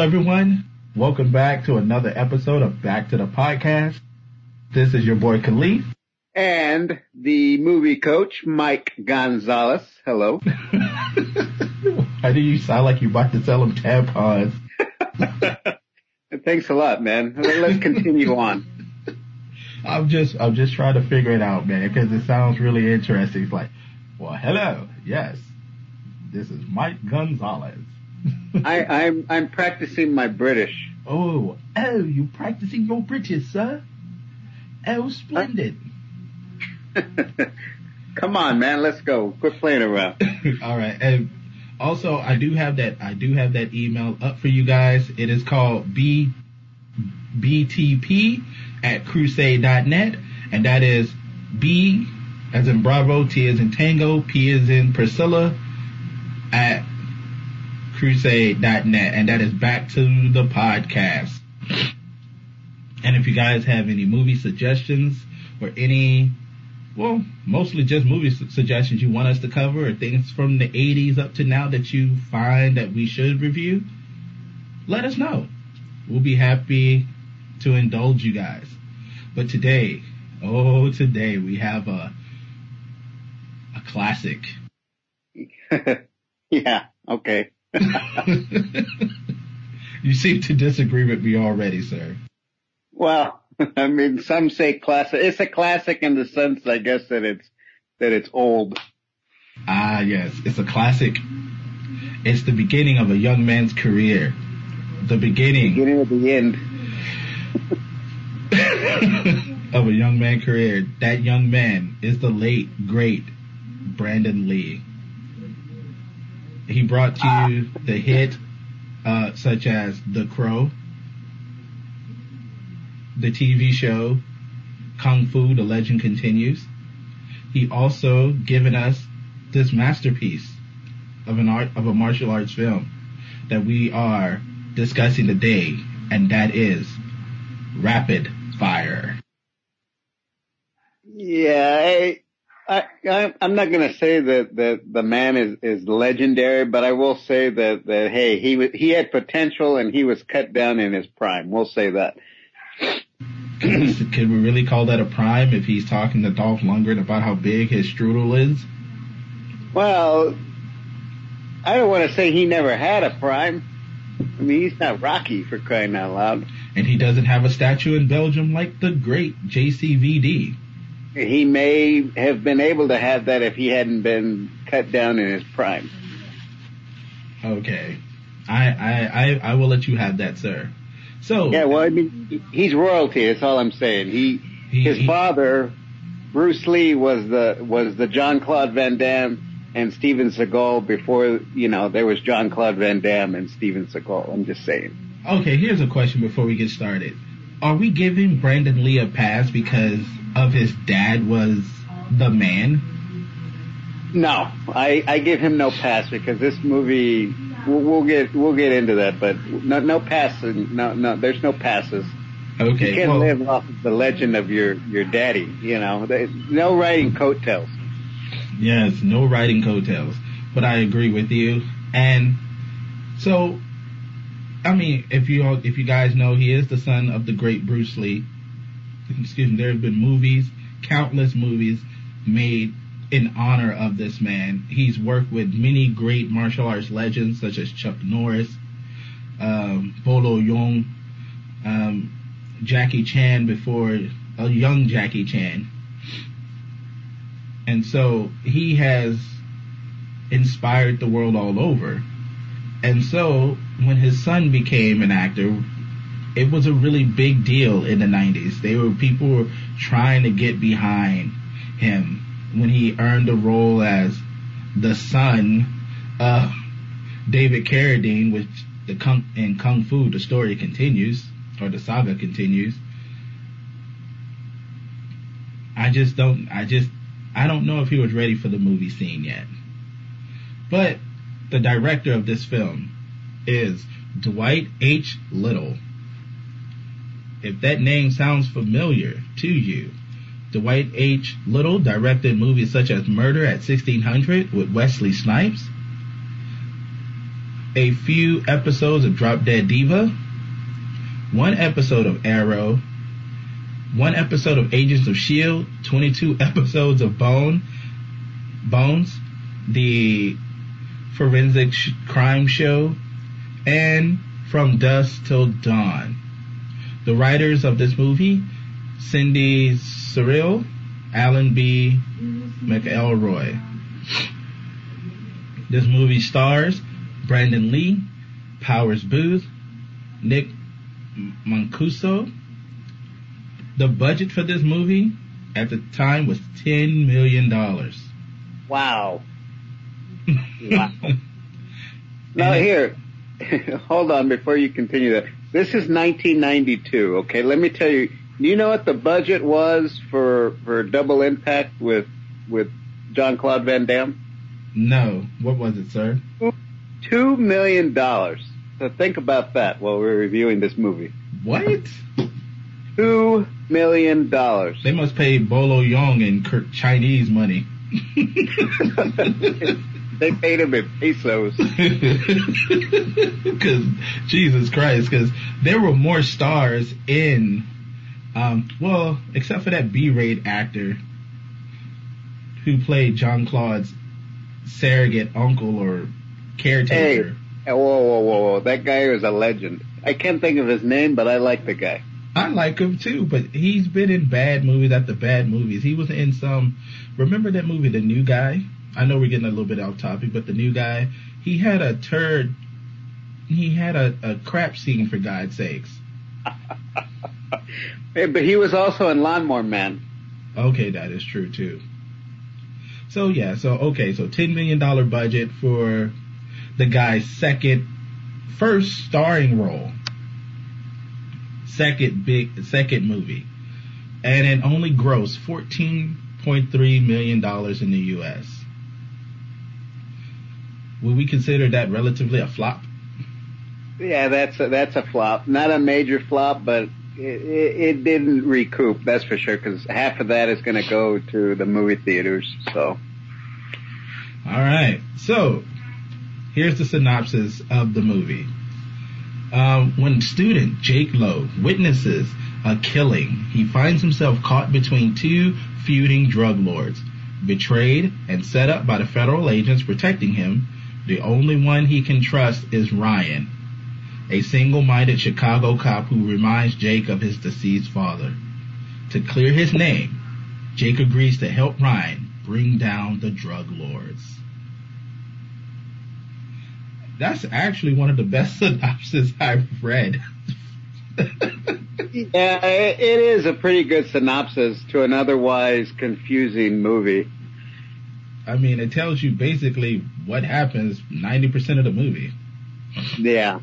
everyone. Welcome back to another episode of Back to the Podcast. This is your boy Caliph. And the movie coach, Mike Gonzalez. Hello. How do you sound like you're about to sell him tampons? Thanks a lot, man. Let's continue on. I'm just, I'm just trying to figure it out, man, because it sounds really interesting. It's like, well, hello, yes, this is Mike Gonzalez. I, I'm I'm practicing my British. Oh, oh, you practicing your British, sir? Oh, splendid. Come on, man, let's go. Quit playing around. All right, and also I do have that I do have that email up for you guys. It is called B BTP at crusade.net, and that is B as in Bravo, T as in Tango, P as in Priscilla at crusade.net, and that is back to the podcast. And if you guys have any movie suggestions or any, well, mostly just movie su- suggestions you want us to cover or things from the 80s up to now that you find that we should review, let us know. We'll be happy to indulge you guys. But today, oh, today we have a, a classic. yeah, okay. you seem to disagree with me already, sir. Well, I mean, some say classic. It's a classic in the sense, I guess, that it's that it's old. Ah, yes, it's a classic. It's the beginning of a young man's career. The beginning. Beginning of the end. of a young man's career. That young man is the late, great Brandon Lee. He brought to you the hit, uh, such as The Crow, the TV show Kung Fu, The Legend Continues. He also given us this masterpiece of an art, of a martial arts film that we are discussing today, and that is Rapid Fire. Yeah, I, I'm not gonna say that that the man is is legendary, but I will say that that hey, he he had potential and he was cut down in his prime. We'll say that. Can, can we really call that a prime if he's talking to Dolph Lundgren about how big his strudel is? Well, I don't want to say he never had a prime. I mean, he's not Rocky for crying out loud. And he doesn't have a statue in Belgium like the great JCVD. He may have been able to have that if he hadn't been cut down in his prime. Okay. I, I, I, I will let you have that, sir. So. Yeah, well, I mean, he's royalty, that's all I'm saying. He, He- his he- father, Bruce Lee was the, was the John Claude Van Damme and Steven Seagal before, you know, there was John Claude Van Damme and Steven Seagal. I'm just saying. Okay, here's a question before we get started. Are we giving Brandon Lee a pass because of his dad was the man? No, I, I give him no pass because this movie, we'll, we'll get, we'll get into that, but no, no pass, no, no, there's no passes. Okay, You can't well, live off of the legend of your, your daddy, you know, no riding coattails. yes, no riding coattails, but I agree with you. And so, I mean, if you all, if you guys know, he is the son of the great Bruce Lee. Excuse me. There have been movies, countless movies made in honor of this man. He's worked with many great martial arts legends such as Chuck Norris, um, Bolo Yeung, um, Jackie Chan before a young Jackie Chan. And so he has inspired the world all over. And so when his son became an actor, it was a really big deal in the 90s. They were people were trying to get behind him when he earned a role as the son of David Carradine, which the Kung, in Kung Fu the story continues or the saga continues. I just don't. I just. I don't know if he was ready for the movie scene yet. But the director of this film is Dwight H. Little. If that name sounds familiar to you, Dwight H. Little directed movies such as Murder at 1600 with Wesley Snipes, a few episodes of Drop Dead Diva, one episode of Arrow, one episode of Agents of Shield, 22 episodes of Bone, Bones, the forensic sh- crime show, and From Dusk Till Dawn. The writers of this movie, Cindy Cirile, Alan B. McElroy. This movie stars Brandon Lee, Powers Boothe, Nick Mancuso. The budget for this movie at the time was $10 million. Wow. Wow. now here, hold on before you continue that. This is 1992. Okay, let me tell you. Do you know what the budget was for for Double Impact with with John Claude Van Damme? No. What was it, sir? Two million dollars. So think about that while we're reviewing this movie. What? Two million dollars. They must pay Bolo Yeung in Chinese money. they paid him in pesos. Because Jesus Christ, because there were more stars in, um, well, except for that B-rate actor who played John Claude's surrogate uncle or caretaker. Hey, whoa, whoa, whoa, whoa! That guy is a legend. I can't think of his name, but I like the guy. I like him too, but he's been in bad movies after bad movies. He was in some. Remember that movie, The New Guy? I know we're getting a little bit off topic, but The New Guy. He had a turd. He had a, a crap scene for God's sakes. but he was also in Lawnmower Man. Okay, that is true too. So yeah, so okay, so ten million dollar budget for the guy's second, first starring role second big second movie, and it only grossed fourteen point three million dollars in the U.S. Would we consider that relatively a flop? Yeah, that's a, that's a flop. Not a major flop, but it, it, it didn't recoup. That's for sure. Because half of that is going to go to the movie theaters. So. All right. So here's the synopsis of the movie. Um, when student Jake Lo witnesses a killing, he finds himself caught between two feuding drug lords. Betrayed and set up by the federal agents protecting him, the only one he can trust is Ryan, a single-minded Chicago cop who reminds Jake of his deceased father. To clear his name, Jake agrees to help Ryan bring down the drug lords that's actually one of the best synopses I've read. yeah, it is a pretty good synopsis to an otherwise confusing movie. I mean, it tells you basically what happens 90% of the movie. Yeah.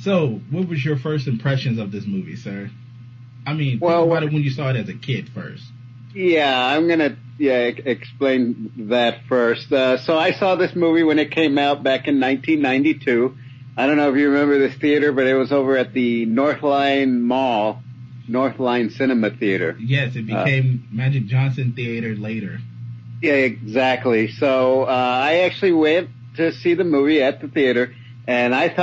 So, what was your first impressions of this movie, sir? I mean, well, think about it when you saw it as a kid first. Yeah, I'm gonna yeah explain that first. Uh, so I saw this movie when it came out back in 1992. I don't know if you remember this theater, but it was over at the Northline Mall, Northline Cinema Theater. Yes, it became uh, Magic Johnson Theater later. Yeah, exactly. So uh, I actually went to see the movie at the theater, and I thought.